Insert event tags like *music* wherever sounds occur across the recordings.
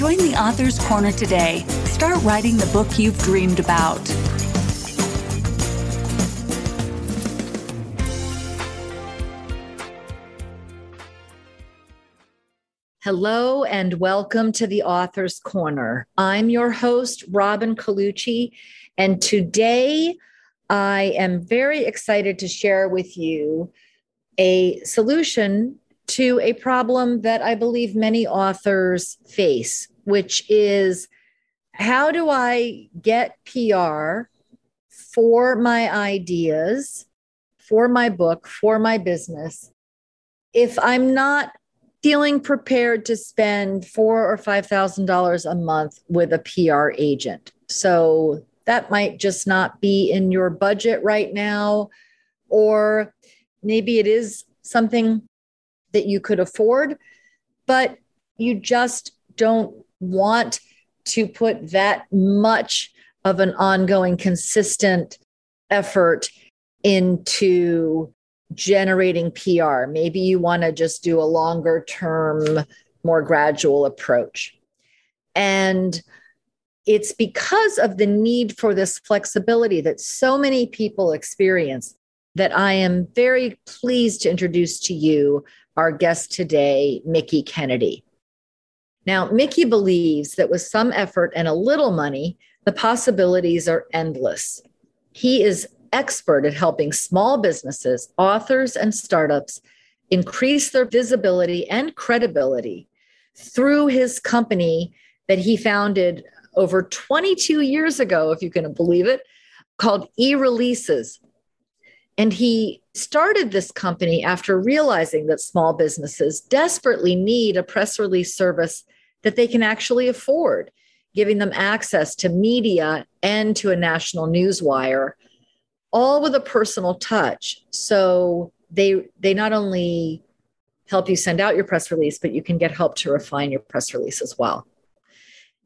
Join the Author's Corner today. Start writing the book you've dreamed about. Hello and welcome to the Author's Corner. I'm your host, Robin Colucci, and today I am very excited to share with you a solution to a problem that I believe many authors face, which is how do I get PR for my ideas, for my book, for my business, if I'm not feeling prepared to spend four or five thousand dollars a month with a PR agent. So that might just not be in your budget right now, or maybe it is something that you could afford, but you just don't want to put that much of an ongoing, consistent effort into generating PR. Maybe you want to just do a longer term, more gradual approach. And it's because of the need for this flexibility that so many people experience that I am very pleased to introduce to you our guest today, Mickie Kennedy. Now, Mickie believes that with some effort and a little money, the possibilities are endless. He is expert at helping small businesses, authors, and startups increase their visibility and credibility through his company that he founded over 22 years ago, if you can believe it, called e releases. And he started this company after realizing that small businesses desperately need a press release service that they can actually afford, giving them access to media and to a national news wire all with a personal touch. So they they not only help you send out your press release, but you can get help to refine your press release as well.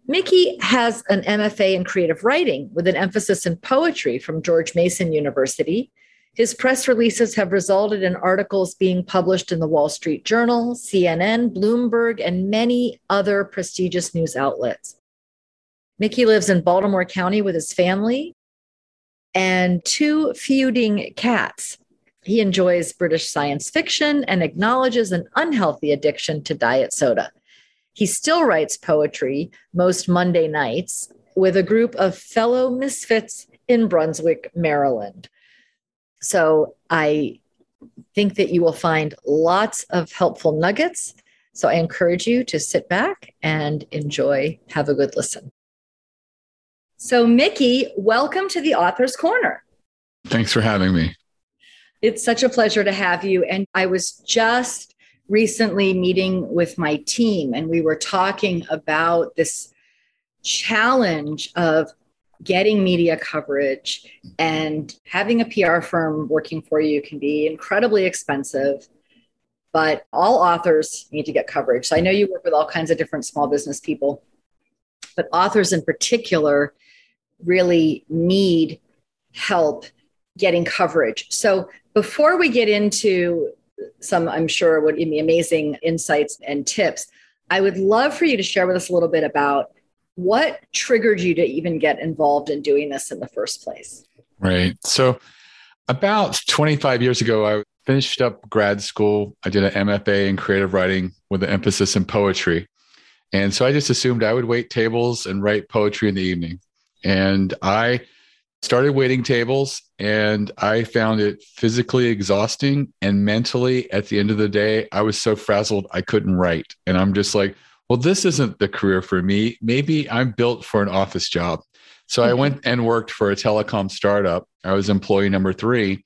Mickie has an MFA in creative writing with an emphasis in poetry from George Mason University. His press releases have resulted in articles being published in the Wall Street Journal, CNN, Bloomberg, and many other prestigious news outlets. Mickie lives in Baltimore County with his family and two feuding cats. He enjoys British science fiction and acknowledges an unhealthy addiction to diet soda. He still writes poetry most Monday nights with a group of fellow misfits in Brunswick, Maryland. So I think that you will find lots of helpful nuggets. So I encourage you to sit back and enjoy. Have a good listen. So, Mickie, welcome to the Author's Corner. Thanks for having me. It's such a pleasure to have you. And I was just recently meeting with my team, and we were talking about this challenge of getting media coverage and having a PR firm working for you can be incredibly expensive. But all authors need to get coverage. So I know you work with all kinds of different small business people, but authors in particular really need help getting coverage. So before we get into some, I'm sure, would be amazing insights and tips, I would love for you to share with us a little bit about what triggered you to even get involved in doing this in the first place. Right. So about 25 years ago, I finished up grad school. I did an MFA in creative writing with an emphasis in poetry. And so I just assumed I would wait tables and write poetry in the evening. And I started waiting tables and I found it physically exhausting and mentally at the end of the day, I was so frazzled I couldn't write. And I'm just like, well, this isn't the career for me. Maybe I'm built for an office job. So mm-hmm. I went and worked for a telecom startup. I was employee number three.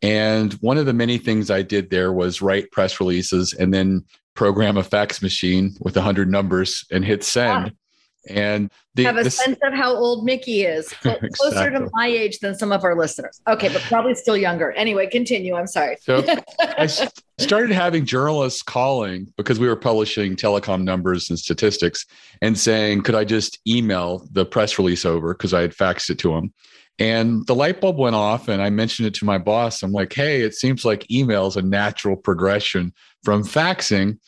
And one of the many things I did there was write press releases and then program a fax machine with 100 numbers and hit send. And the, have a this, sense of how old Mickie is. *laughs* Closer exactly. to my age than some of our listeners. Okay, but probably still younger. Anyway, continue. I'm sorry. So *laughs* I started having journalists calling because we were publishing telecom numbers and statistics and saying, could I just email the press release over? Because I had faxed it to them. And the light bulb went off, and I mentioned it to my boss. I'm like, hey, it seems like email is a natural progression from faxing.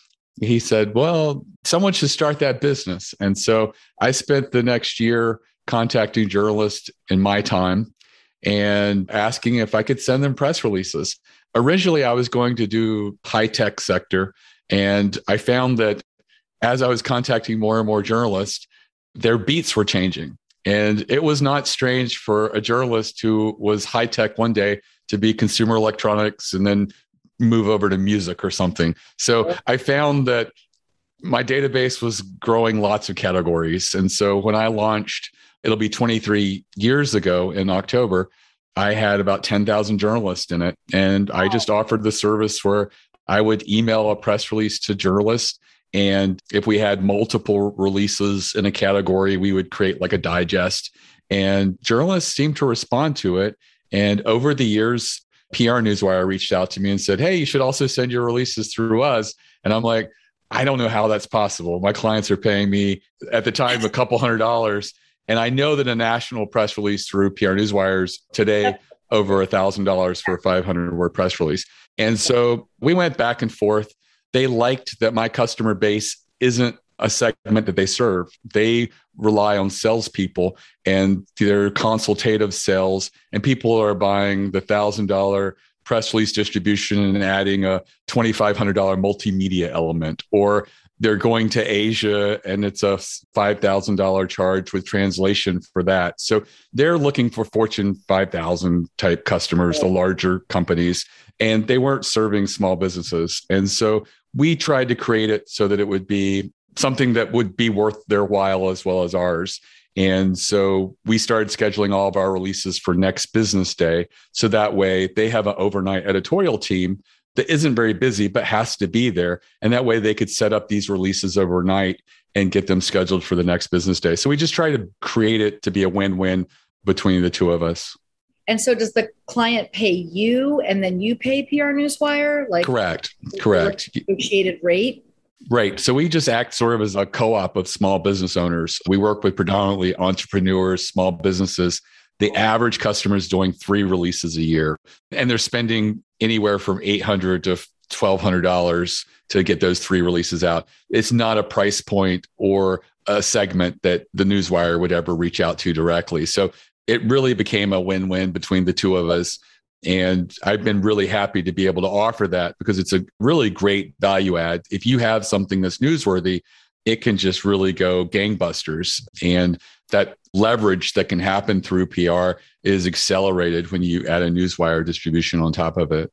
He said, well, someone should start that business. And so I spent the next year contacting journalists in my time and asking if I could send them press releases. Originally, I was going to do high tech sector, and I found that as I was contacting more and more journalists, their beats were changing. And it was not strange for a journalist who was high tech one day to be consumer electronics and then move over to music or something. So I found that my database was growing lots of categories. And so when I launched, it'll be 23 years ago in October, I had about 10,000 journalists in it. And I just offered the service where I would email a press release to journalists and if we had multiple releases in a category, we would create like a digest. And journalists seemed to respond to it. And over the years, PR Newswire reached out to me and said, Hey, you should also send your releases through us. And I'm like, I don't know how that's possible. My clients are paying me at the time a couple hundred dollars. And I know that a national press release through PR Newswires today *laughs* over a thousand dollars for a 500 word press release. And so we went back and forth they liked that my customer base isn't a segment that they serve. They rely on salespeople and their consultative sales, and people are buying the thousand dollar press release distribution and adding a twenty five hundred dollar multimedia element, or they're going to Asia and it's a $5,000 charge with translation for that. So they're looking for Fortune 5000 type customers, the larger companies, and they weren't serving small businesses. And so we tried to create it so that it would be something that would be worth their while as well as ours. And so we started scheduling all of our releases for next business day. So that way they have an overnight editorial team that isn't very busy, but has to be there. And that way they could set up these releases overnight and get them scheduled for the next business day. So we just try to create it to be a win win between the two of us. And so does the client pay you and then you pay PR Newswire? Like correct. Correct. Negotiated rate? Right. So we just act sort of as a co-op of small business owners. We work with predominantly entrepreneurs, small businesses. The average customer is doing three releases a year and they're spending anywhere from 800 to $1200 to get those three releases out. It's not a price point or a segment that the newswire would ever reach out to directly. So it really became a win win between the two of us. And I've been really happy to be able to offer that because it's a really great value add. If you have something that's newsworthy, it can just really go gangbusters. And that leverage that can happen through PR is accelerated when you add a newswire distribution on top of it.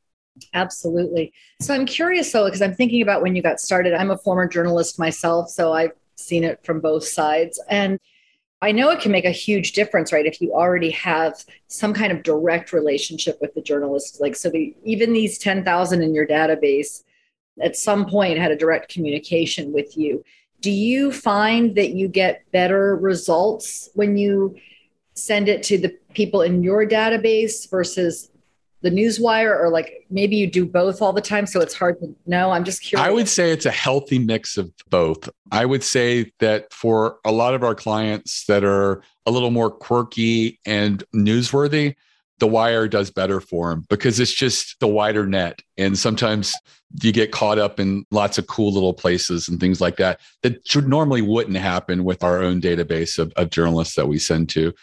Absolutely. So I'm curious though, because I'm thinking about when you got started. I'm a former journalist myself, so I've seen it from both sides. And I know it can make a huge difference, right? If you already have some kind of direct relationship with the journalist, like so, the, even these 10,000 in your database at some point had a direct communication with you. Do you find that you get better results when you send it to the people in your database versus the newswire or like maybe you do both all the time so it's hard to know. I'm just curious i would say it's a healthy mix of both. I would say that for a lot of our clients that are a little more quirky and newsworthy the wire does better for them because it's just the wider net. And sometimes you get caught up in lots of cool little places and things like that that should normally wouldn't happen with our own database of, of journalists that we send to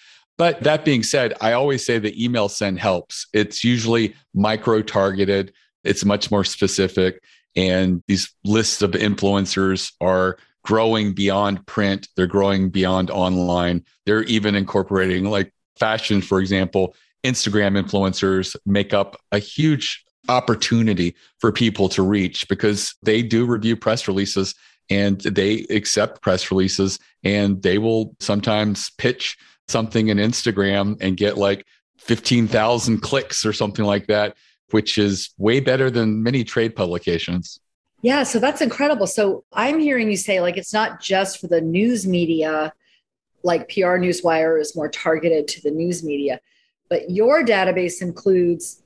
but that being said, I always say the email send helps. It's usually micro targeted, it's much more specific. And these lists of influencers are growing beyond print, they're growing beyond online. They're even incorporating, like fashion, for example, Instagram influencers make up a huge opportunity for people to reach because they do review press releases and they accept press releases and they will sometimes pitch something in Instagram and get like 15,000 clicks or something like that, which is way better than many trade publications. Yeah, so that's incredible. So I'm hearing you say like it's not just for the news media like PR Newswire is more targeted to the news media. But your database includes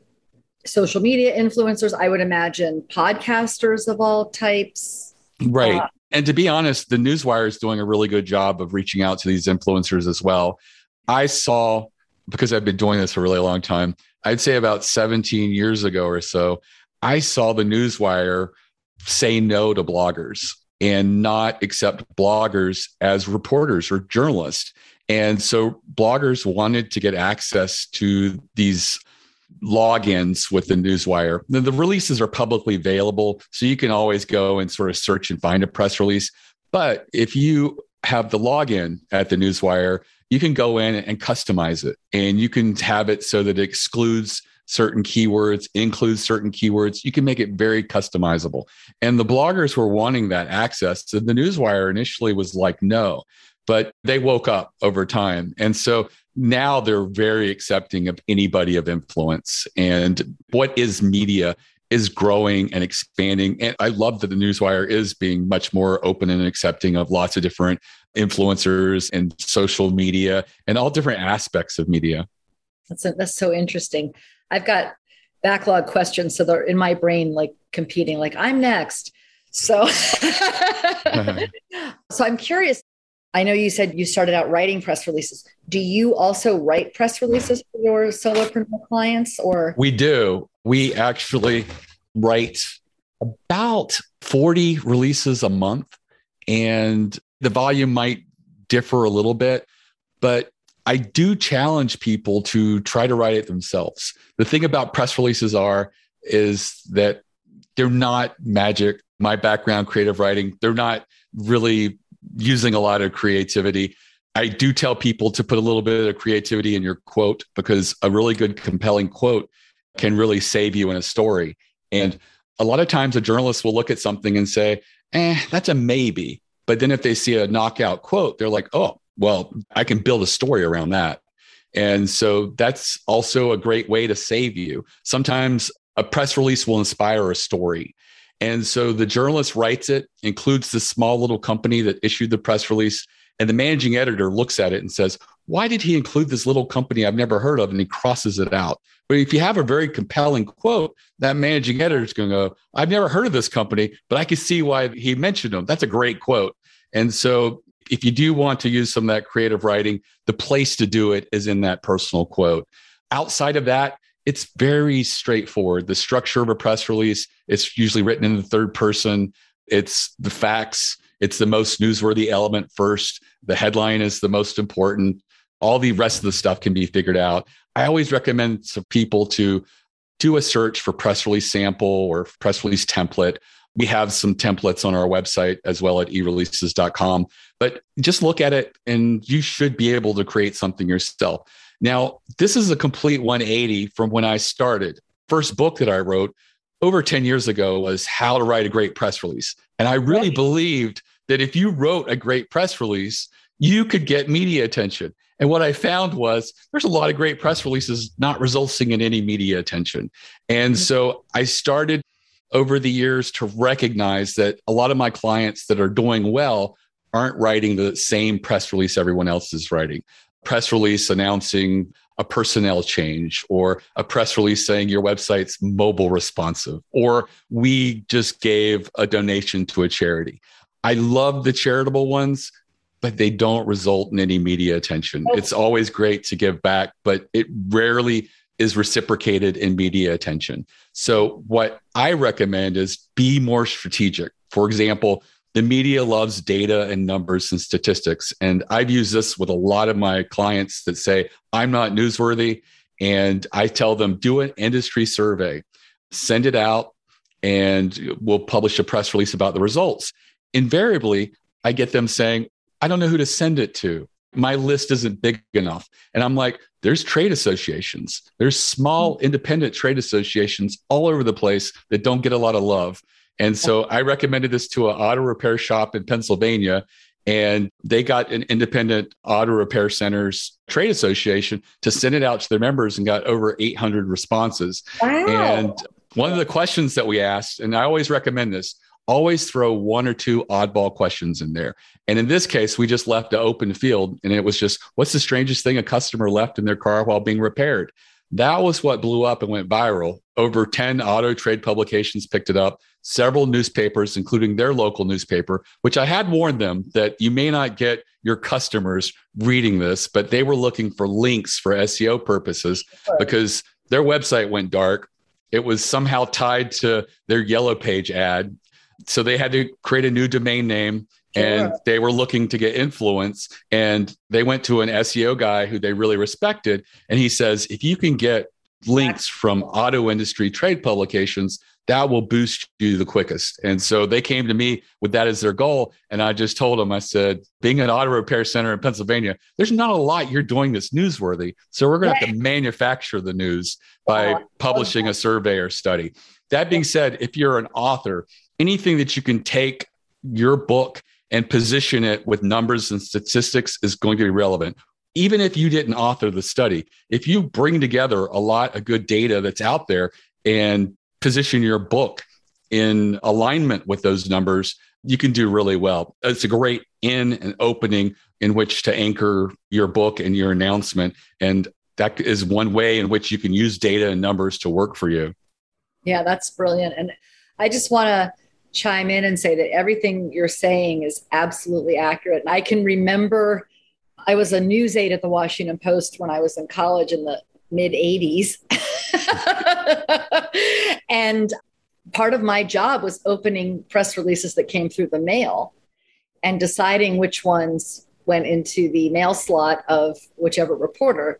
social media influencers, I would imagine podcasters of all types. Right. Uh, and to be honest, the Newswire is doing a really good job of reaching out to these influencers as well. I saw, because I've been doing this for a really long time, I'd say about 17 years ago or so, I saw the Newswire say no to bloggers and not accept bloggers as reporters or journalists. And so bloggers wanted to get access to these logins with the newswire. The, the releases are publicly available, so you can always go and sort of search and find a press release. But if you have the login at the newswire, you can go in and customize it and you can have it so that it excludes certain keywords, includes certain keywords. You can make it very customizable. And the bloggers were wanting that access. So the newswire initially was like, no, but they woke up over time. And so now they're very accepting of anybody of influence. And what is media is growing and expanding. And I love that the Newswire is being much more open and accepting of lots of different influencers and social media and all different aspects of media. That's, a, that's so interesting. I've got backlog questions. So they're in my brain, like competing, like I'm next. So, *laughs* *laughs* so I'm curious I know you said you started out writing press releases. Do you also write press releases for your solopreneur clients or? We do. We actually write about 40 releases a month and the volume might differ a little bit, but I do challenge people to try to write it themselves. The thing about press releases are is that they're not magic. My background creative writing, they're not really using a lot of creativity. I do tell people to put a little bit of creativity in your quote because a really good, compelling quote can really save you in a story. And a lot of times a journalist will look at something and say, eh, that's a maybe. But then if they see a knockout quote, they're like, oh, well, I can build a story around that. And so that's also a great way to save you. Sometimes a press release will inspire a story. And so the journalist writes it, includes the small little company that issued the press release, and the managing editor looks at it and says, Why did he include this little company I've never heard of? And he crosses it out. But if you have a very compelling quote, that managing editor is going to go, I've never heard of this company, but I can see why he mentioned them. That's a great quote. And so if you do want to use some of that creative writing, the place to do it is in that personal quote. Outside of that, it's very straightforward. The structure of a press release, it's usually written in the third person. It's the facts, it's the most newsworthy element first. The headline is the most important. All the rest of the stuff can be figured out. I always recommend to people to do a search for press release sample or press release template. We have some templates on our website as well at ereleases.com, but just look at it and you should be able to create something yourself. Now, this is a complete 180 from when I started. First book that I wrote over 10 years ago was How to Write a Great Press Release. And I really right. believed that if you wrote a great press release, you could get media attention. And what I found was there's a lot of great press releases not resulting in any media attention. And mm-hmm. so I started over the years to recognize that a lot of my clients that are doing well aren't writing the same press release everyone else is writing press release announcing a personnel change or a press release saying your website's mobile responsive or we just gave a donation to a charity. I love the charitable ones, but they don't result in any media attention. It's always great to give back, but it rarely is reciprocated in media attention. So, what I recommend is be more strategic. For example, the media loves data and numbers and statistics. And I've used this with a lot of my clients that say, I'm not newsworthy. And I tell them, do an industry survey, send it out, and we'll publish a press release about the results. Invariably, I get them saying, I don't know who to send it to. My list isn't big enough. And I'm like, there's trade associations, there's small independent trade associations all over the place that don't get a lot of love. And so I recommended this to an auto repair shop in Pennsylvania. And they got an independent auto repair centers trade association to send it out to their members and got over 800 responses. Wow. And one of the questions that we asked, and I always recommend this always throw one or two oddball questions in there. And in this case, we just left the open field and it was just, what's the strangest thing a customer left in their car while being repaired? That was what blew up and went viral. Over 10 auto trade publications picked it up, several newspapers, including their local newspaper, which I had warned them that you may not get your customers reading this, but they were looking for links for SEO purposes sure. because their website went dark. It was somehow tied to their yellow page ad. So they had to create a new domain name and they were looking to get influence and they went to an SEO guy who they really respected and he says if you can get links from auto industry trade publications that will boost you the quickest. And so they came to me with that as their goal. And I just told them I said being an auto repair center in Pennsylvania there's not a lot you're doing that's newsworthy. So we're going to have to manufacture the news by oh, publishing a survey or study. That being said if you're an author anything that you can take your book and position it with numbers and statistics is going to be relevant. Even if you didn't author the study, if you bring together a lot of good data that's out there and position your book in alignment with those numbers, you can do really well. It's a great in and opening in which to anchor your book and your announcement. And that is one way in which you can use data and numbers to work for you. Yeah, that's brilliant. And I just want to chime in and say that everything you're saying is absolutely accurate. And I can remember I was a news aide at the Washington Post when I was in college in the mid 80s. *laughs* *laughs* and part of my job was opening press releases that came through the mail and deciding which ones went into the mail slot of whichever reporter.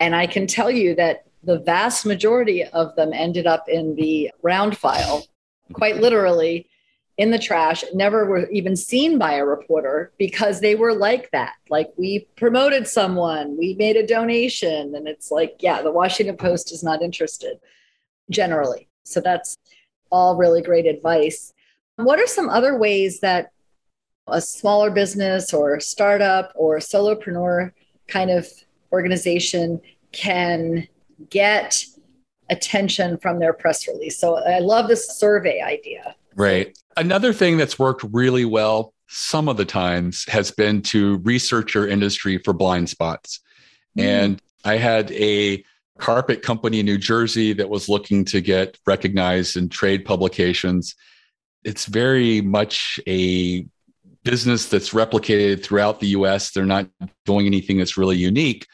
And I can tell you that the vast majority of them ended up in the round file, quite literally, in the trash, never were even seen by a reporter because they were like that. Like we promoted someone, we made a donation, and it's like, yeah, the Washington Post is not interested generally. So that's all really great advice. What are some other ways that a smaller business or startup or solopreneur kind of organization can get attention from their press release? So I love this survey idea. Right. Another thing that's worked really well some of the times has been to research your industry for blind spots. Mm. And I had a carpet company in New Jersey that was looking to get recognized in trade publications. It's very much a business that's replicated throughout the US. They're not doing anything that's really unique.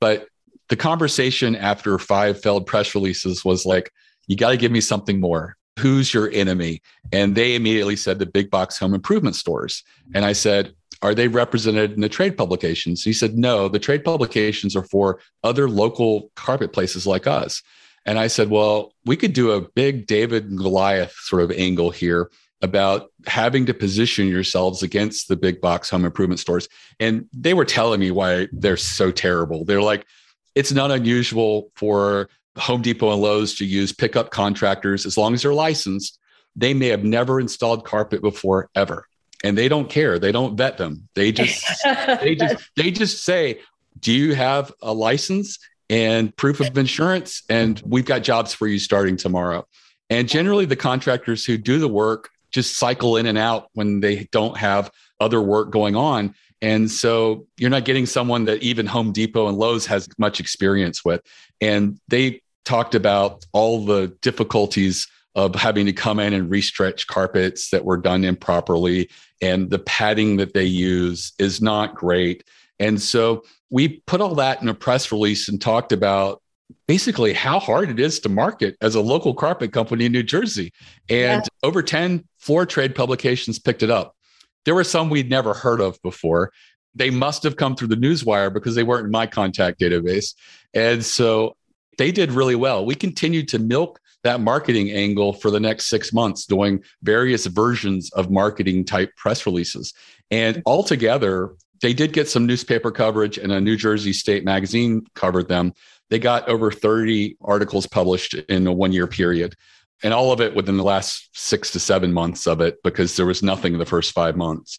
But the conversation after five failed press releases was like, you got to give me something more who's your enemy? And they immediately said the big box home improvement stores. And I said, are they represented in the trade publications? He said, no, the trade publications are for other local carpet places like us. And I said, well, we could do a big David and Goliath sort of angle here about having to position yourselves against the big box home improvement stores. And they were telling me why they're so terrible. They're like, it's not unusual for Home Depot and Lowe's to use pickup contractors as long as they're licensed. They may have never installed carpet before ever. And they don't care. They don't vet them. They *laughs* just they just they just say, "Do you have a license and proof of insurance and we've got jobs for you starting tomorrow." And generally the contractors who do the work just cycle in and out when they don't have other work going on. And so you're not getting someone that even Home Depot and Lowe's has much experience with. And they talked about all the difficulties of having to come in and restretch carpets that were done improperly and the padding that they use is not great and so we put all that in a press release and talked about basically how hard it is to market as a local carpet company in New Jersey. And yeah. over 10 floor trade publications picked it up. There were some we'd never heard of before. They must have come through the newswire because they weren't in my contact database. And so they did really well. We continued to milk that marketing angle for the next six months, doing various versions of marketing type press releases. And altogether, they did get some newspaper coverage, and a New Jersey State magazine covered them. They got over 30 articles published in a one year period, and all of it within the last six to seven months of it, because there was nothing in the first five months.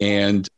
And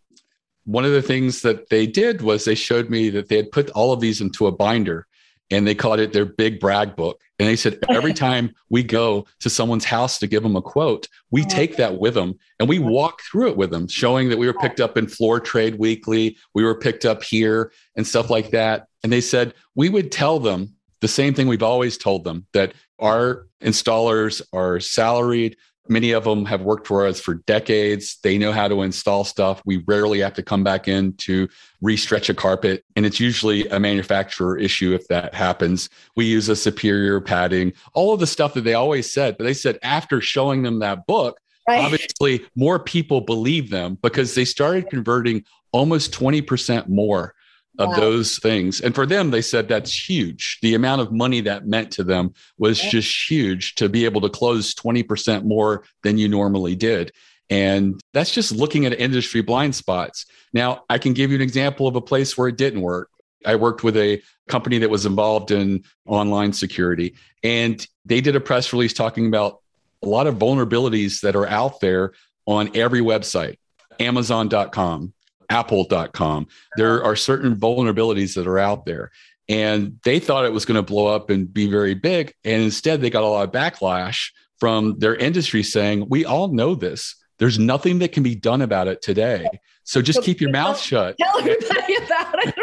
one of the things that they did was they showed me that they had put all of these into a binder and they called it their big brag book. And they said every *laughs* time we go to someone's house to give them a quote, we take that with them and we walk through it with them, showing that we were picked up in Floor Trade Weekly, we were picked up here and stuff like that. And they said we would tell them the same thing we've always told them that our installers are salaried. Many of them have worked for us for decades. They know how to install stuff. We rarely have to come back in to restretch a carpet. And it's usually a manufacturer issue if that happens. We use a superior padding, all of the stuff that they always said. But they said after showing them that book, right. obviously more people believe them because they started converting almost 20% more of wow. those things. And for them, they said that's huge. The amount of money that meant to them was yeah. just huge to be able to close 20% more than you normally did. And that's just looking at industry blind spots. Now, I can give you an example of a place where it didn't work. I worked with a company that was involved in online security, and they did a press release talking about a lot of vulnerabilities that are out there on every website Amazon.com, apple.com. There are certain vulnerabilities that are out there. And they thought it was going to blow up and be very big. And instead, they got a lot of backlash from their industry saying, We all know this. There's nothing that can be done about it today. So just keep your mouth shut. Tell everybody about it.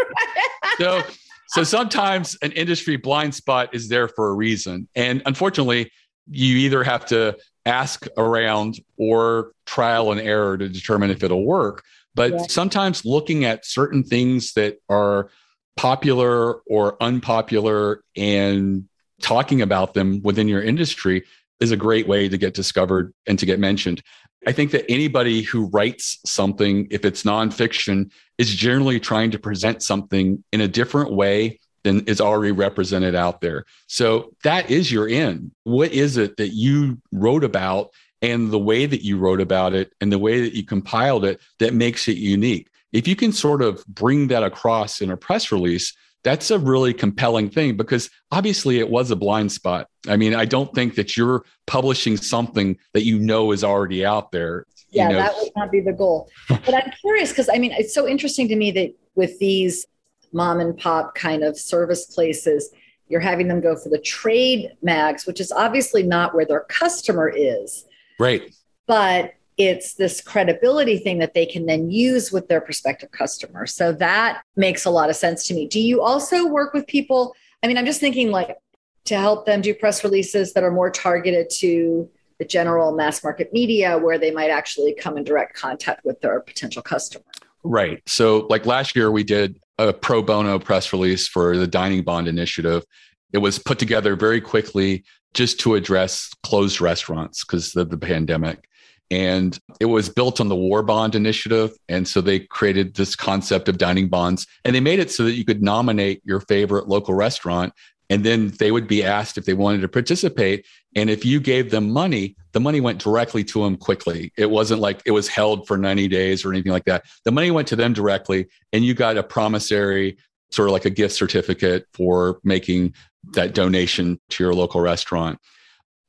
so, so sometimes an industry blind spot is there for a reason. And unfortunately, you either have to ask around or trial and error to determine if it'll work. But yeah. sometimes looking at certain things that are popular or unpopular and talking about them within your industry is a great way to get discovered and to get mentioned. I think that anybody who writes something, if it's nonfiction, is generally trying to present something in a different way than is already represented out there. So that is your end. What is it that you wrote about and the way that you wrote about it and the way that you compiled it that makes it unique. If you can sort of bring that across in a press release, that's a really compelling thing because obviously it was a blind spot. I mean, I don't think that you're publishing something that you know is already out there. Yeah, you know. that would not be the goal. but I'm curious because I mean, it's so interesting to me that with these mom and pop kind of service places, you're having them go for the trade mags, which is obviously not where their customer is. Right. But it's this credibility thing that they can then use with their prospective customers. So that makes a lot of sense to me. Do you also work with people? I mean, I'm just thinking like to help them do press releases that are more targeted to the general mass market media where they might actually come in direct contact with their potential customer. Right. So, like last year, we did a pro bono press release for the Dining Bond Initiative. It was put together very quickly just to address closed restaurants because of the pandemic. And it was built on the War Bond Initiative. And so they created this concept of dining bonds and they made it so that you could nominate your favorite local restaurant. And then they would be asked if they wanted to participate. And if you gave them money, the money went directly to them quickly. It wasn't like it was held for 90 days or anything like that. The money went to them directly, and you got a promissory sort of like a gift certificate for making that donation to your local restaurant.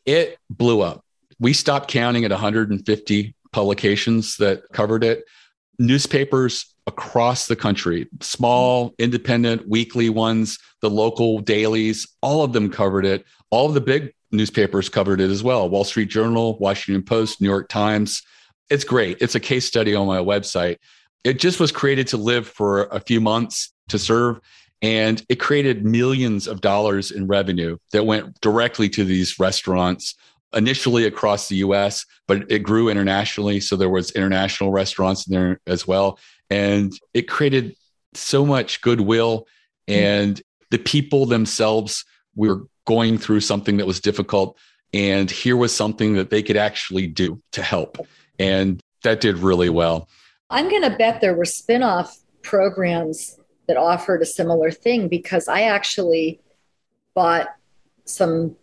It blew up. We stopped counting at 150 publications that covered it. Newspapers across the country, small, independent, weekly ones, the local dailies, all of them covered it. All of the big newspapers covered it as well Wall Street Journal, Washington Post, New York Times. It's great. It's a case study on my website. It just was created to live for a few months to serve and it created millions of dollars in revenue that went directly to these restaurants initially across the US, but it grew internationally. So there was international restaurants in there as well. And it created so much goodwill. Hmm. And the people themselves were going through something that was difficult. And here was something that they could actually do to help. And that did really well. I'm going to bet there were spin off programs that offered a similar thing because I actually bought some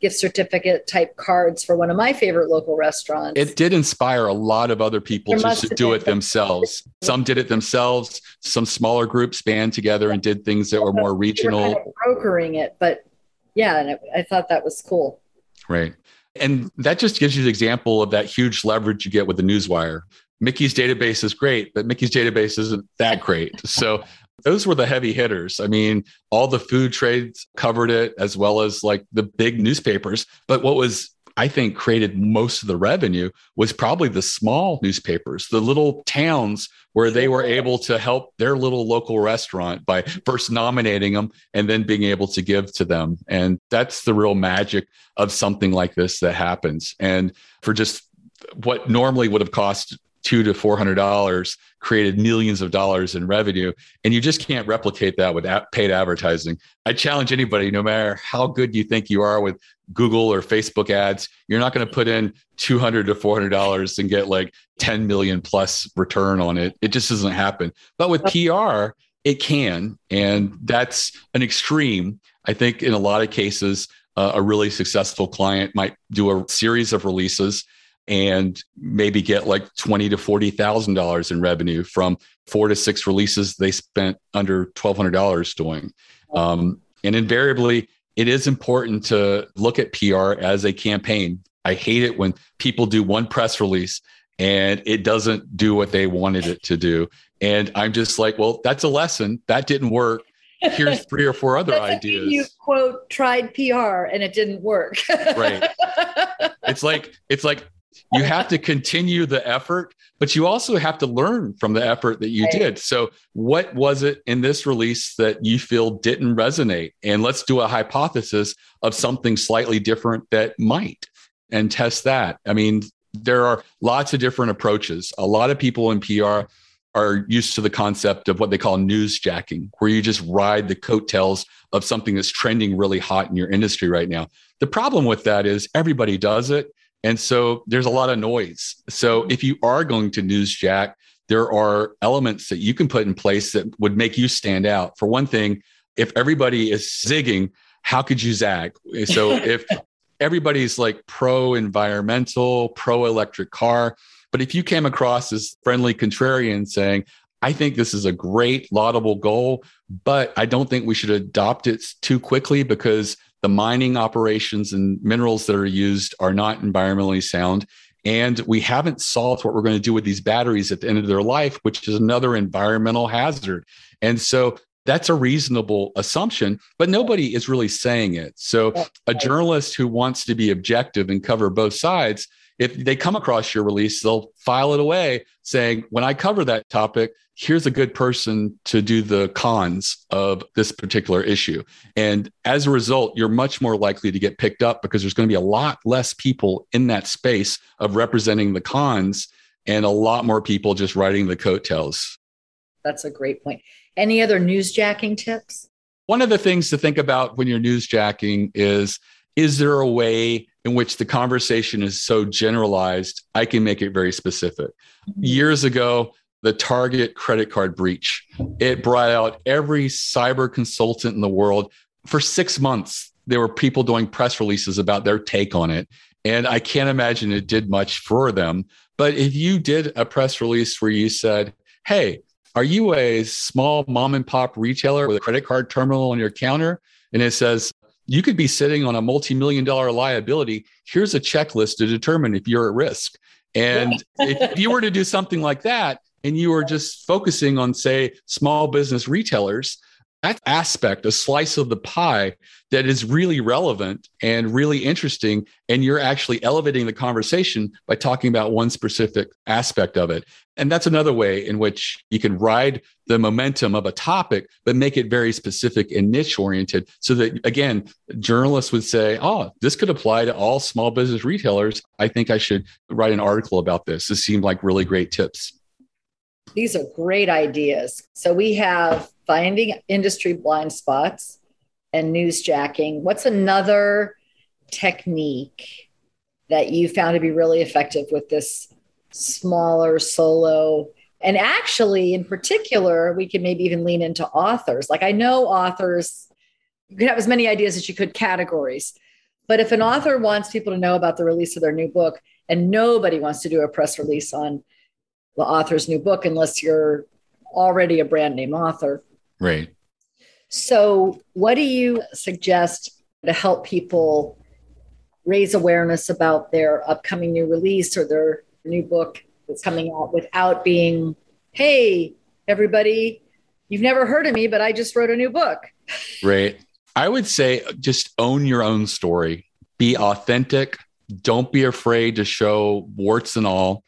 gift certificate type cards for one of my favorite local restaurants. It did inspire a lot of other people just to do it themselves. some did it themselves. Some smaller groups band together and did things that were more regional. Kind of brokering it, but yeah, and it, I thought that was cool. Right. And that just gives you the example of that huge leverage you get with the newswire. Mickie's database is great, but Mickie's database isn't that great. So those were the heavy hitters. I mean, all the food trades covered it as well as like the big newspapers. But what was I think created most of the revenue was probably the small newspapers, the little towns where they were able to help their little local restaurant by first nominating them and then being able to give to them. And that's the real magic of something like this that happens. And for just what normally would have cost two to four hundred dollars created millions of dollars in revenue. And you just can't replicate that with paid advertising. I challenge anybody no matter how good you think you are with google or facebook ads you're not going to put in 200 to 400 dollars and get like 10 million plus return on it. It just doesn't happen. But with pr it can. And that's an extreme. I think in a lot of cases uh, a really successful client might do a series of releases and maybe get like twenty to forty thousand dollars in revenue from four to six releases they spent under twelve hundred dollars doing. Um, and invariably, it is important to look at PR as a campaign. I hate it when people do one press release and it doesn't do what they wanted it to do. And I'm just like, well, that's a lesson. That didn't work. Here's three or four other *laughs* ideas. You quote tried PR and it didn't work. right. *laughs* It's like it's like you have to continue the effort, but you also have to learn from the effort that you right. did. So, what was it in this release that you feel didn't resonate? And let's do a hypothesis of something slightly different that might and test that. I mean, there are lots of different approaches. A lot of people in PR are used to the concept of what they call newsjacking, where you just ride the coattails of something that's trending really hot in your industry right now. The problem with that is everybody does it and so there's a lot of noise. So mm-hmm. if you are going to newsjack, there are elements that you can put in place that would make you stand out. For one thing, if everybody is zigging, how could you zag? So *laughs* if everybody's like pro environmental, pro electric car, but if you came across as friendly contrarian saying, I think this is a great laudable goal, but I don't think we should adopt it too quickly because the mining operations and minerals that are used are not environmentally sound. And we haven't solved what we're going to do with these batteries at the end of their life, which is another environmental hazard. And so that's a reasonable assumption, but nobody is really saying it. So a journalist who wants to be objective and cover both sides, if they come across your release, they'll file it away saying, when I cover that topic, here's a good person to do the cons of this particular issue. And as a result, you're much more likely to get picked up because there's going to be a lot less people in that space of representing the cons and a lot more people just writing the coattails. That's a great point. Any other newsjacking tips? One of the things to think about when you're newsjacking is is there a way in which the conversation is so generalized, I can make it very specific? Years ago, the Target credit card breach. It brought out every cyber consultant in the world. For six months, there were people doing press releases about their take on it. And I can't imagine it did much for them. But if you did a press release where you said, hey, are you a small mom and pop retailer with a credit card terminal on your counter? And it says, you could be sitting on a multi million dollar liability. Here's a checklist to determine if you're at risk. And if you were to do something like that, and you were just focusing on, say, small business retailers, that aspect, a slice of the pie that is really relevant and really interesting. And you're actually elevating the conversation by talking about one specific aspect of it. And that's another way in which you can ride the momentum of a topic, but make it very specific and niche oriented. So that, again, journalists would say, oh, this could apply to all small business retailers. I think I should write an article about this. This seemed like really great tips. These are great ideas. So we have finding industry blind spots and newsjacking. What's another technique that you found to be really effective with this smaller solo? And actually, in particular, we can maybe even lean into authors. Like I know authors, you can have as many ideas as you could categories. But if an author wants people to know about the release of their new book and nobody wants to do a press release on the author's new book unless you're already a brand name author. Right. So, what do you suggest to help people raise awareness about their upcoming new release or their new book that's coming out without being, hey, everybody, You've never heard of me, but I just wrote a new book. Right. I would say just own your own story, be authentic. Don't be afraid to show warts and all.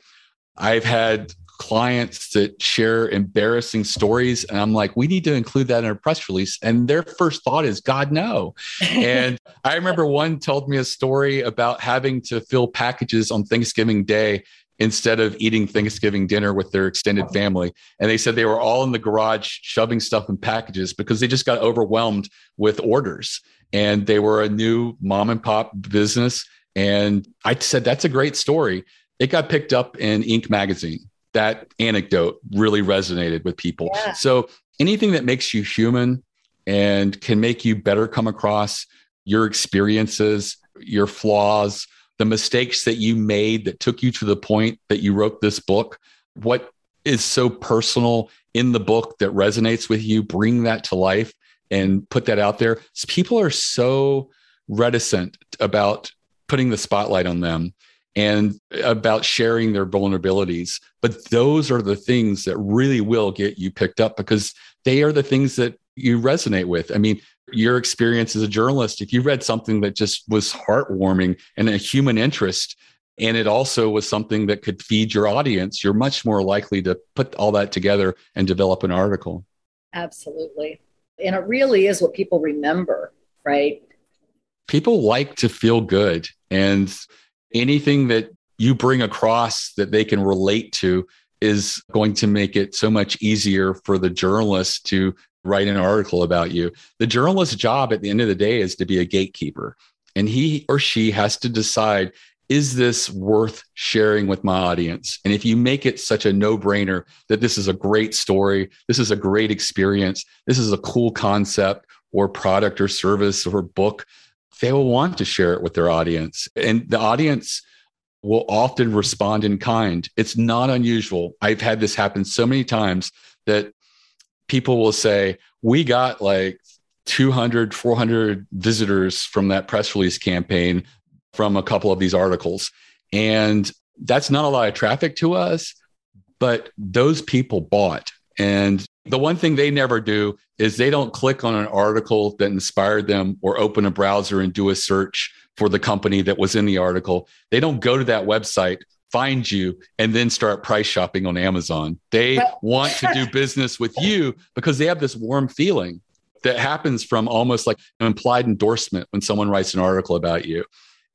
I've had clients that share embarrassing stories. And i'm like we need to include that in a press release. And their first thought is god no. *laughs* And i remember one told me a story about having to fill packages on thanksgiving day instead of eating thanksgiving dinner with their extended family. And they said they were all in the garage shoving stuff in packages because they just got overwhelmed with orders. And they were a new mom and pop business. And i said that's a great story. It got picked up in inc. magazine that anecdote really resonated with people. Yeah. So anything that makes you human and can make you better come across your experiences, your flaws, the mistakes that you made that took you to the point that you wrote this book, what is so personal in the book that resonates with you, bring that to life and put that out there. People are so reticent about putting the spotlight on them and about sharing their vulnerabilities. But those are the things that really will get you picked up because they are the things that you resonate with. I mean, your experience as a journalist, if you read something that just was heartwarming and a human interest, and it also was something that could feed your audience, you're much more likely to put all that together and develop an article. Absolutely. And it really is what people remember, right? People like to feel good. And anything that you bring across that they can relate to is going to make it so much easier for the journalist to write an article about you. The journalist's job at the end of the day is to be a gatekeeper, and he or she has to decide is this worth sharing with my audience? And if you make it such a no brainer that this is a great story, this is a great experience, this is a cool concept or product or service or book, they will want to share it with their audience. And the audience will often respond in kind. It's not unusual. I've had this happen so many times that people will say, We got like 200, 400 visitors from that press release campaign from a couple of these articles. And that's not a lot of traffic to us, but those people bought. And the one thing they never do is they don't click on an article that inspired them or open a browser and do a search for the company that was in the article. They don't go to that website, find you, and then start price shopping on Amazon. They want to do *laughs* business with you because they have this warm feeling that happens from almost like an implied endorsement when someone writes an article about you.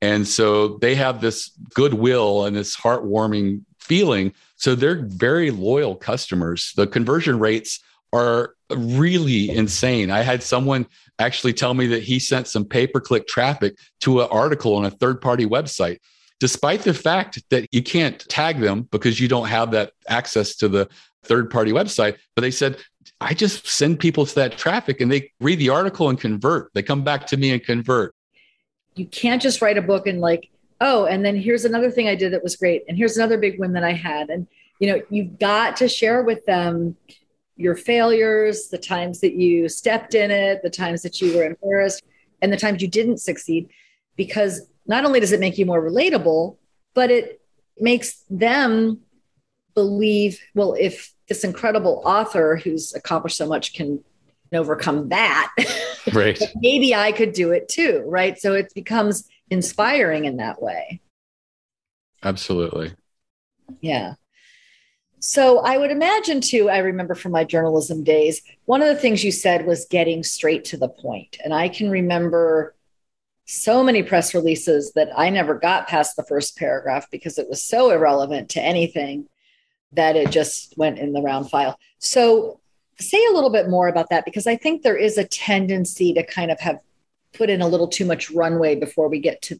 And so they have this goodwill and this heartwarming feeling. So they're very loyal customers. The conversion rates are really insane. I had someone actually tell me that he sent some pay per click traffic to an article on a third party website, despite the fact that you can't tag them because you don't have that access to the third party website. But they said, I just send people to that traffic and they read the article and convert. They come back to me and convert. You can't just write a book and like, oh, and then here's another thing I did that was great. And here's another big win that I had. And, you know, you've got to share with them your failures, the times that you stepped in it, the times that you were embarrassed, and the times you didn't succeed. Because not only does it make you more relatable, but it makes them believe, well, if this incredible author who's accomplished so much can overcome that, *laughs* right? maybe I could do it too, right? So it becomes inspiring in that way. Absolutely. Yeah. So I would imagine too, I remember from my journalism days, one of the things you said was getting straight to the point. And I can remember so many press releases that I never got past the first paragraph because it was so irrelevant to anything that it just went in the round file. So say a little bit more about that because I think there is a tendency to kind of have put in a little too much runway before we get to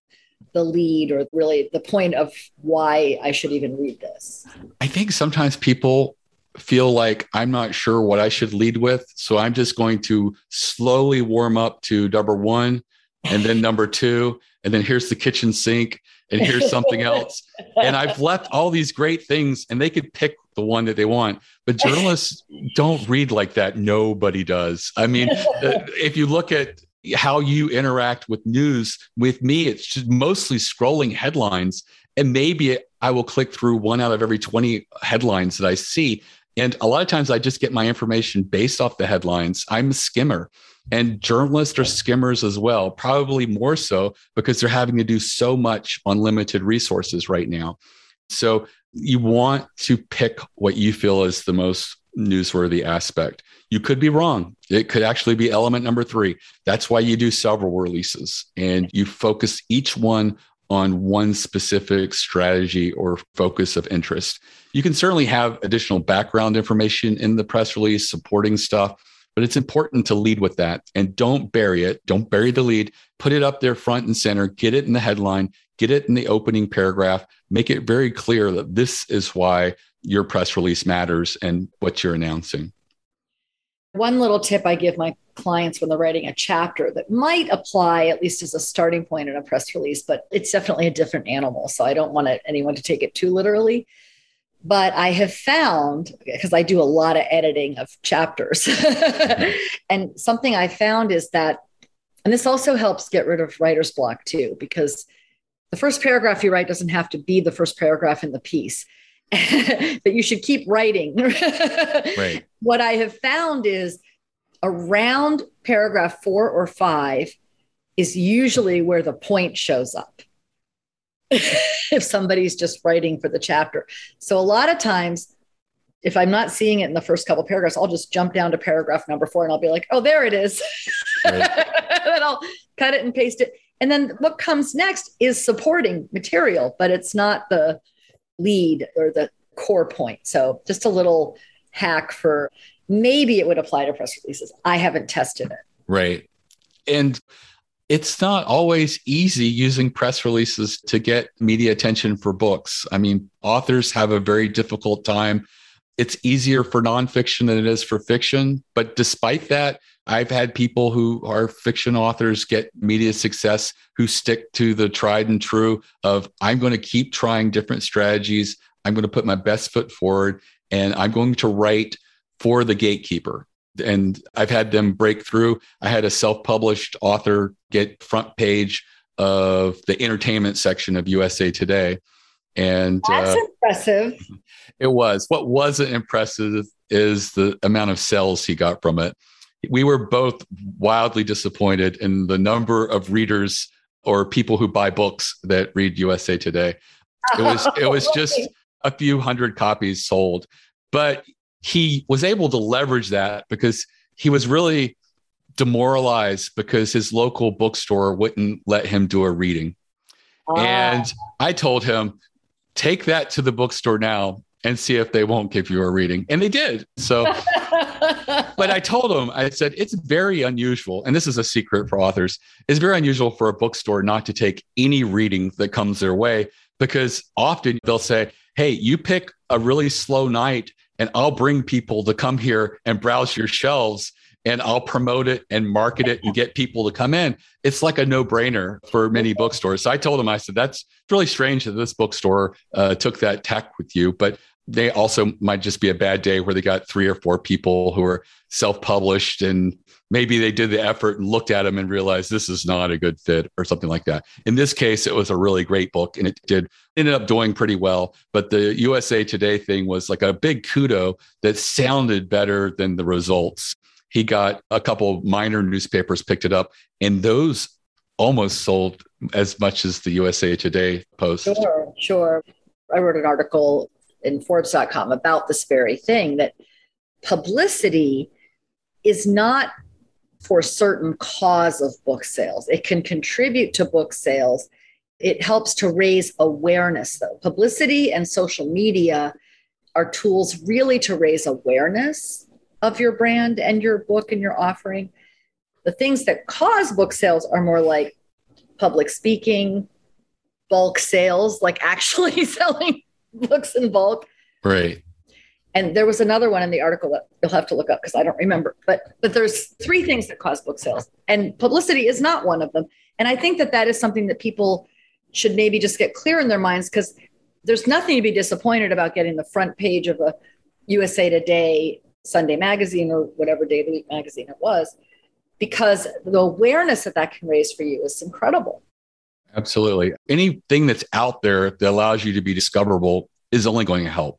the lead or really the point of why I should even read this? I think sometimes people feel like I'm not sure what I should lead with. So I'm just going to slowly warm up to number one and then number two. And then here's the kitchen sink and here's something *laughs* else. And I've left all these great things and they could pick the one that they want. But journalists don't read like that. Nobody does. I mean, *laughs* if you look at how you interact with news. With me, it's just mostly scrolling headlines. And maybe I will click through one out of every 20 headlines that I see. And a lot of times I just get my information based off the headlines. I'm a skimmer. And journalists are skimmers as well, probably more so because they're having to do so much on limited resources right now. So you want to pick what you feel is the most newsworthy aspect. You could be wrong. It could actually be element number three. That's why you do several releases and you focus each one on one specific strategy or focus of interest. You can certainly have additional background information in the press release, supporting stuff, but it's important to lead with that and don't bury it. Don't bury the lead. Put it up there front and center, get it in the headline, get it in the opening paragraph, make it very clear that this is why your press release matters and what you're announcing. One little tip I give my clients when they're writing a chapter that might apply at least as a starting point in a press release, but it's definitely a different animal. So I don't want anyone to take it too literally. But I have found, because I do a lot of editing of chapters, *laughs* and something I found is that, and this also helps get rid of writer's block too, because the first paragraph you write doesn't have to be the first paragraph in the piece. *laughs* but you should keep writing. *laughs* right. What I have found is around paragraph four or five is usually where the point shows up. *laughs* if somebody's just writing for the chapter. So a lot of times, if I'm not seeing it in the first couple paragraphs, I'll just jump down to paragraph number four and I'll be like, oh, there it is. Right. and I'll cut it and paste it. And then what comes next is supporting material, but it's not the lead or the core point. So just a little hack for maybe it would apply to press releases. I haven't tested it. Right. And it's not always easy using press releases to get media attention for books. I mean, authors have a very difficult time. It's easier for nonfiction than it is for fiction. But despite that, I've had people who are fiction authors get media success who stick to the tried and true of I'm going to keep trying different strategies. I'm going to put my best foot forward and I'm going to write for the gatekeeper. And I've had them break through. I had a self published author get front page of the entertainment section of USA Today. And that's uh, impressive. It was. What wasn't impressive is the amount of sales he got from it we were both wildly disappointed in the number of readers or people who buy books that read USA Today. It was *laughs* it was just a few hundred copies sold, but he was able to leverage that because he was really demoralized because his local bookstore wouldn't let him do a reading. Ah. And I told him, take that to the bookstore now and see if they won't give you a reading. And they did. So, *laughs* but I told him, I said, it's very unusual. And this is a secret for authors. It's very unusual for a bookstore not to take any reading that comes their way because often they'll say, Hey, you pick a really slow night and I'll bring people to come here and browse your shelves and I'll promote it and market it and get people to come in. It's like a no brainer for many bookstores. So I told him, I said, that's really strange that this bookstore uh, took that tack with you. But they also might just be a bad day where they got three or four people who are self-published and maybe they did the effort and looked at them and realized this is not a good fit or something like that. In this case, it was a really great book and it did ended up doing pretty well. But the USA Today thing was like a big kudo that sounded better than the results. He got a couple minor newspapers picked it up, and those almost sold as much as the USA Today post. Sure, sure. I wrote an article in Forbes.com about this very thing that publicity is not for certain cause of book sales. It can contribute to book sales. It helps to raise awareness, though. Publicity and social media are tools really to raise awareness of your brand and your book and your offering. The things that cause book sales are more like public speaking, bulk sales, like actually *laughs* selling *laughs* books in bulk. Right. And there was another one in the article that you'll have to look up because I don't remember. But but there's three things that cause book sales, and publicity is not one of them. And I think that that is something that people should maybe just get clear in their minds because there's nothing to be disappointed about getting the front page of a USA Today Sunday magazine or whatever day of the week magazine it was, because the awareness that that can raise for you is incredible. Absolutely. Anything that's out there that allows you to be discoverable is only going to help.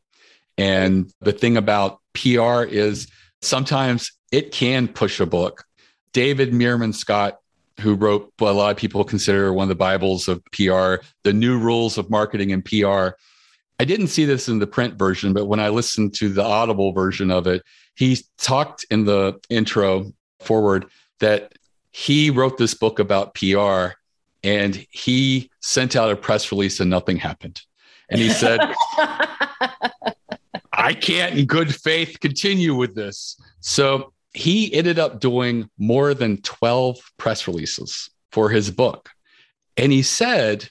And the thing about PR is sometimes it can push a book. David Meerman Scott, who wrote what a lot of people consider one of the Bibles of PR, The New Rules of Marketing and PR. I didn't see this in the print version, but when I listened to the audible version of it, he talked in the intro foreword that he wrote this book about PR and he sent out a press release and nothing happened. And he said, *laughs* I can't in good faith continue with this. So he ended up doing more than 12 press releases for his book. And he said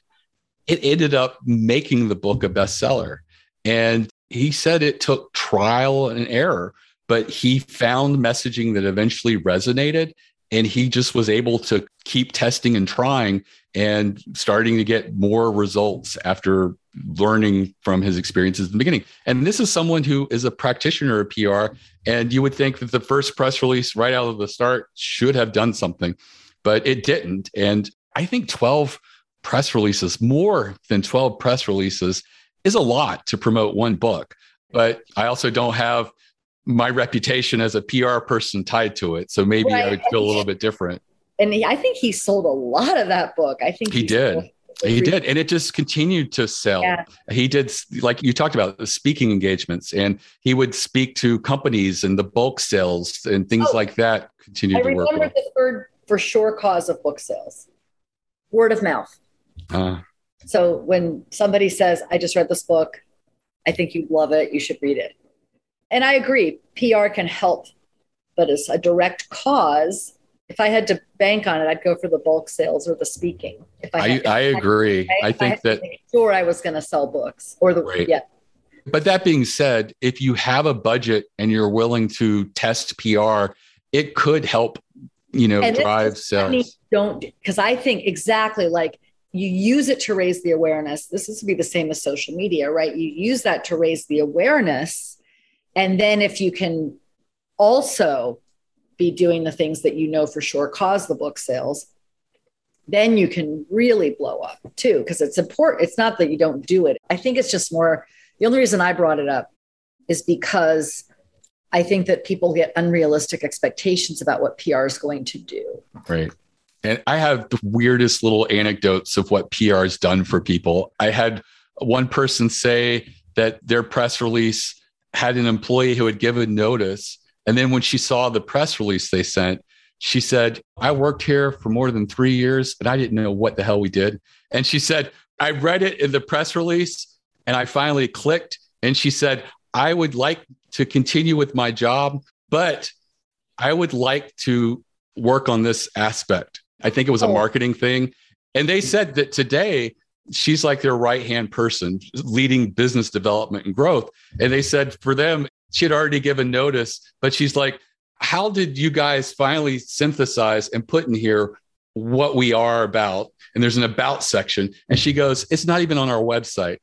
it ended up making the book a bestseller. And he said it took trial and error, but he found messaging that eventually resonated. And he just was able to keep testing and trying and starting to get more results after learning from his experiences in the beginning. And this is someone who is a practitioner of PR. And you would think that the first press release right out of the start should have done something, but it didn't. And I think 12 press releases, more than 12 press releases, is a lot to promote one book. But I also don't have my reputation as a PR person tied to it. So maybe right. I would feel a little bit different. And he, I think he sold a lot of that book. I think he, he did. He did. And it just continued to sell. Yeah. He did, like you talked about, the speaking engagements, and he would speak to companies and the bulk sales and things oh, like that continued I to work. I remember the third for sure cause of book sales word of mouth. Uh, so when somebody says, I just read this book, I think you'd love it, you should read it. And I agree, PR can help, but as a direct cause, if I had to bank on it, I'd go for the bulk sales or the speaking. If I, I, I agree. I, I think that sure I was going to sell books or the right. yeah. But that being said, if you have a budget and you're willing to test PR, it could help, you know, and drive sales. Don't because I think exactly like you use it to raise the awareness. This is to be the same as social media, right? You use that to raise the awareness. And then if you can also be doing the things that you know for sure cause the book sales, then you can really blow up too. Because it's important. It's not that you don't do it. I think it's just more the only reason I brought it up is because I think that people get unrealistic expectations about what PR is going to do. Right. And I have the weirdest little anecdotes of what PR has done for people. I had one person say that their press release had an employee who had given notice. And then when she saw the press release they sent, she said, I worked here for more than three years and I didn't know what the hell we did. And she said, I read it in the press release and I finally clicked. And she said, I would like to continue with my job, but I would like to work on this aspect. I think it was a oh. marketing thing. And they said that today she's like their right hand person leading business development and growth. And they said for them, she had already given notice, but she's like, how did you guys finally synthesize and put in here what we are about? And there's an about section. And she goes, it's not even on our website.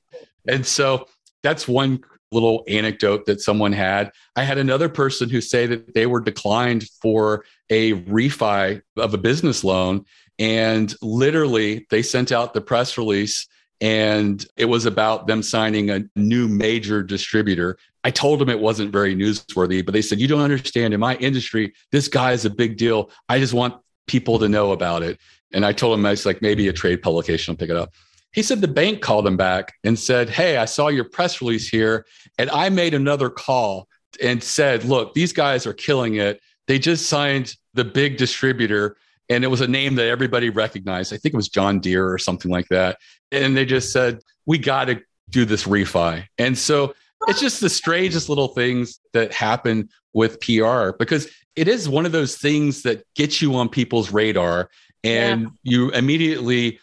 And so that's one little anecdote that someone had. I had another person who say that they were declined for a refi of a business loan and literally they sent out the press release and it was about them signing a new major distributor. I told them it wasn't very newsworthy, but they said, You don't understand. In my industry, this guy is a big deal. I just want people to know about it. And I told him, I was like, maybe a trade publication will pick it up. He said the bank called him back and said, Hey, I saw your press release here. And I made another call and said, Look, these guys are killing it. They just signed the big distributor, and it was a name that everybody recognized. I think it was John Deere or something like that. And they just said, We got to do this refi. And so it's just the strangest little things that happen with PR because it is one of those things that gets you on people's radar and yeah. you immediately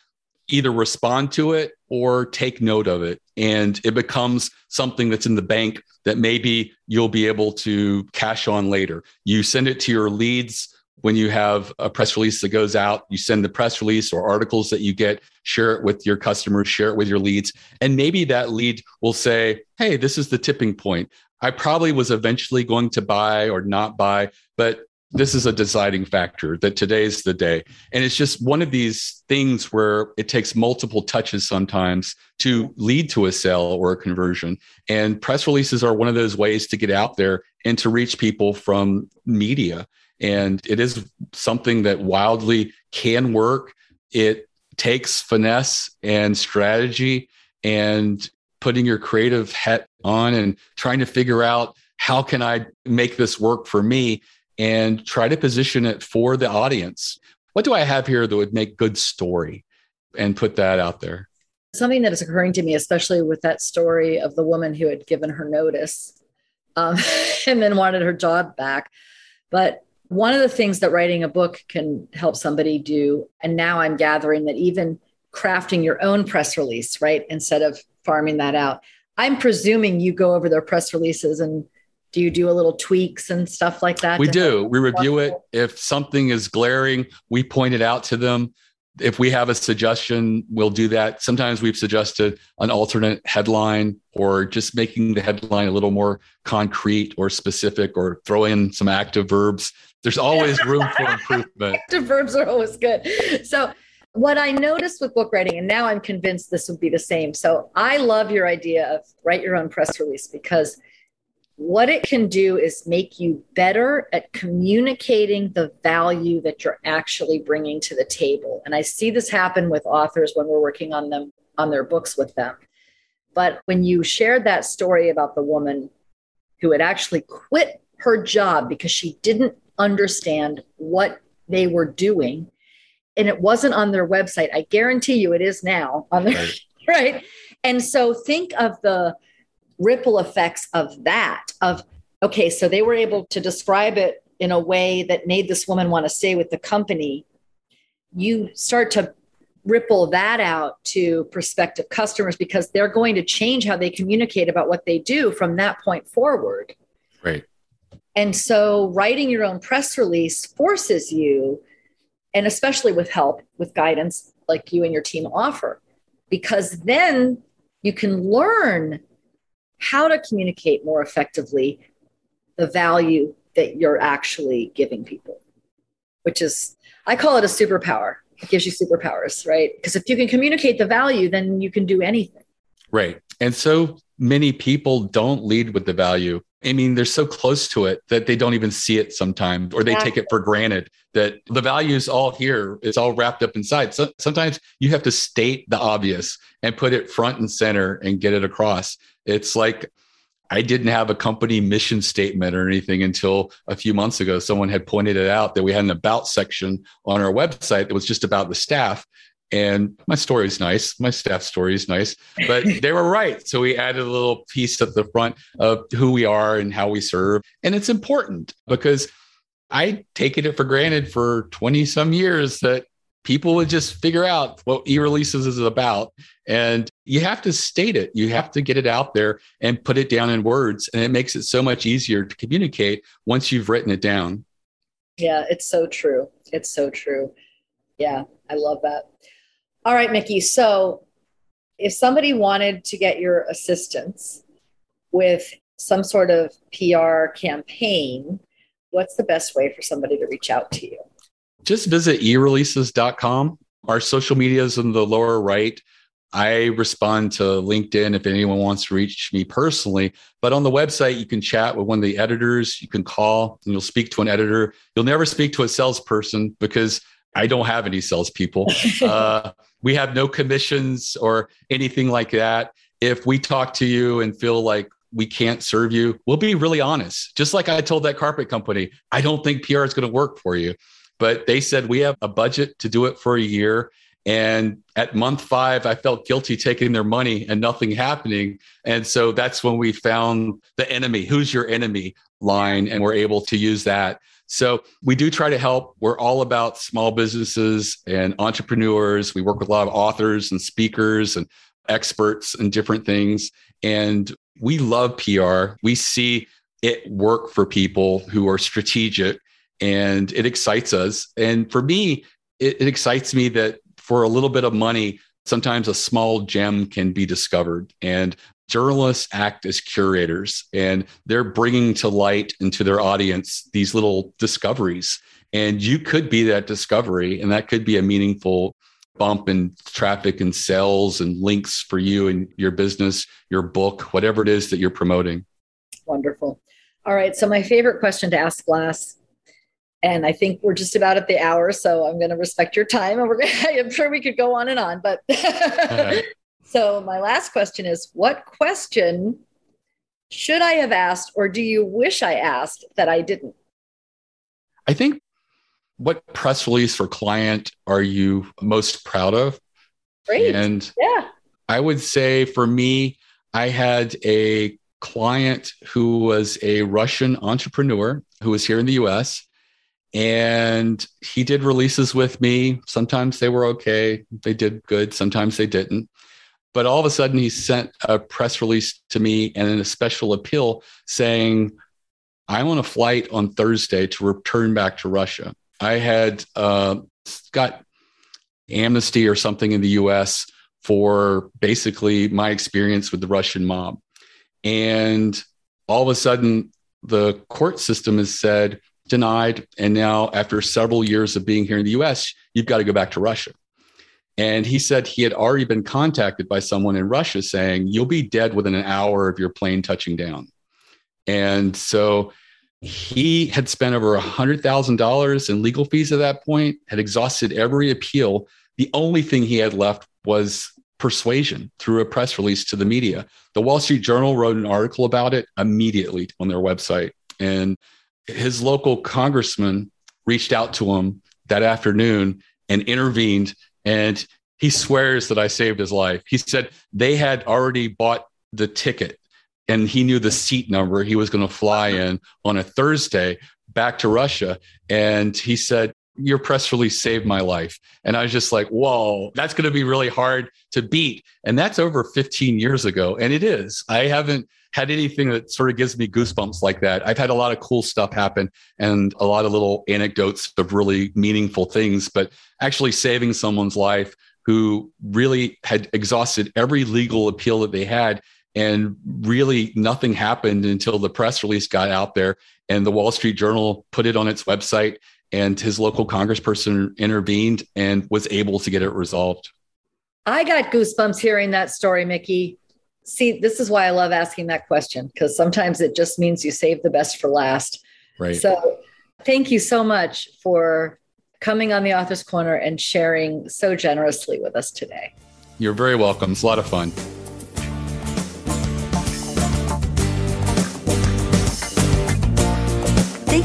either respond to it or take note of it. And it becomes something that's in the bank that maybe you'll be able to cash on later. You send it to your leads when you have a press release that goes out, you send the press release or articles that you get, share it with your customers, share it with your leads. And maybe that lead will say, Hey, this is the tipping point. I probably was eventually going to buy or not buy, but this is a deciding factor that today's the day. And it's just one of these things where it takes multiple touches sometimes to lead to a sale or a conversion. And press releases are one of those ways to get out there and to reach people from media. And it is something that wildly can work. It takes finesse and strategy and putting your creative hat on and trying to figure out how can I make this work for me and try to position it for the audience. What do I have here that would make good story and put that out there? Something that is occurring to me, especially with that story of the woman who had given her notice um, *laughs* and then wanted her job back. But one of the things that writing a book can help somebody do, and now I'm gathering that even crafting your own press release, right, instead of farming that out. I'm presuming you go over their press releases and do you do a little tweaks and stuff like that? We do. We review it. If something is glaring, we point it out to them. If we have a suggestion, we'll do that. Sometimes we've suggested an alternate headline or just making the headline a little more concrete or specific or throw in some active verbs. There's always room for improvement. *laughs* active verbs are always good. So, what I noticed with book writing, and now I'm convinced this would be the same. So, I love your idea of write your own press release because what it can do is make you better at communicating the value that you're actually bringing to the table. And I see this happen with authors when we're working on them on their books with them. But when you shared that story about the woman who had actually quit her job because she didn't understand what they were doing. And it wasn't on their website, I guarantee you it is now on their right. *laughs* right? And so think of the ripple effects of that of okay so they were able to describe it in a way that made this woman want to stay with the company. You start to ripple that out to prospective customers because they're going to change how they communicate about what they do from that point forward. Right and so writing your own press release forces you and especially with help with guidance like you and your team offer because then you can learn how to communicate more effectively the value that you're actually giving people, which is, I call it a superpower. It gives you superpowers, right? Because if you can communicate the value, then you can do anything. Right. And so many people don't lead with the value. I mean, they're so close to it that they don't even see it sometimes, or they take it for granted that the value is all here. It's all wrapped up inside. So sometimes you have to state the obvious and put it front and center and get it across. It's like I didn't have a company mission statement or anything until a few months ago. Someone had pointed it out that we had an about section on our website that was just about the staff. And my story is nice. My staff story is nice, but *laughs* they were right. So we added a little piece at the front of who we are and how we serve. And it's important because I taken it for granted for 20 some years that people would just figure out what eReleases is about and you have to state it you have to get it out there and put it down in words and it makes it so much easier to communicate once you've written it down yeah it's so true it's so true yeah i love that all right Mickie so if somebody wanted to get your assistance with some sort of pr campaign what's the best way for somebody to reach out to you just visit eReleases.com. Our social media is in the lower right. I respond to LinkedIn if anyone wants to reach me personally. But on the website, you can chat with one of the editors. You can call and you'll speak to an editor. You'll never speak to a salesperson because I don't have any salespeople. *laughs* uh, we have no commissions or anything like that. If we talk to you and feel like we can't serve you, we'll be really honest. Just like I told that carpet company, I don't think PR is going to work for you. But they said we have a budget to do it for a year. And at month five, I felt guilty taking their money and nothing happening. And so that's when we found the enemy who's your enemy line, and we're able to use that. So we do try to help. We're all about small businesses and entrepreneurs. We work with a lot of authors and speakers and experts and different things. And we love PR. We see it work for people who are strategic and it excites us. And for me, it, it excites me that for a little bit of money, sometimes a small gem can be discovered. And journalists act as curators and they're bringing to light into their audience these little discoveries. And you could be that discovery, and that could be a meaningful bump in traffic and sales and links for you and your business, your book, whatever it is that you're promoting. Wonderful. All right. So, my favorite question to ask Glass, and I think we're just about at the hour, so I'm going to respect your time. And we're gonna, *laughs* I'm sure we could go on and on, but *laughs* So, my last question is what question should I have asked, or do you wish I asked that I didn't? I think what press release or client are you most proud of? Great. And yeah, I would say for me, I had a client who was a Russian entrepreneur who was here in the US. And he did releases with me. Sometimes they were okay. They did good. Sometimes they didn't. But all of a sudden, he sent a press release to me and then a special appeal saying, I'm on a flight on Thursday to return back to Russia. I had uh, got amnesty or something in the US for basically my experience with the Russian mob. And all of a sudden, the court system has said, denied. And now, after several years of being here in the US, you've got to go back to Russia. And he said he had already been contacted by someone in Russia saying, You'll be dead within an hour of your plane touching down. And so he had spent over $100,000 in legal fees at that point, had exhausted every appeal. The only thing he had left was persuasion through a press release to the media. The Wall Street Journal wrote an article about it immediately on their website. And his local congressman reached out to him that afternoon and intervened and he swears that I saved his life. He said they had already bought the ticket and he knew the seat number he was going to fly *laughs* in on a Thursday back to Russia. And he said, Your press release saved my life. And I was just like, Whoa, that's going to be really hard to beat. And that's over 15 years ago. And it is. I haven't had anything that sort of gives me goosebumps like that. I've had a lot of cool stuff happen and a lot of little anecdotes of really meaningful things, but actually saving someone's life who really had exhausted every legal appeal that they had and really nothing happened until the press release got out there and the Wall Street Journal put it on its website and his local congressperson intervened and was able to get it resolved. I got goosebumps hearing that story, Mickie see, this is why I love asking that question because sometimes it just means you save the best for last. Right. So, thank you so much for coming on the Author's Corner and sharing so generously with us today. You're very welcome. It's a lot of fun.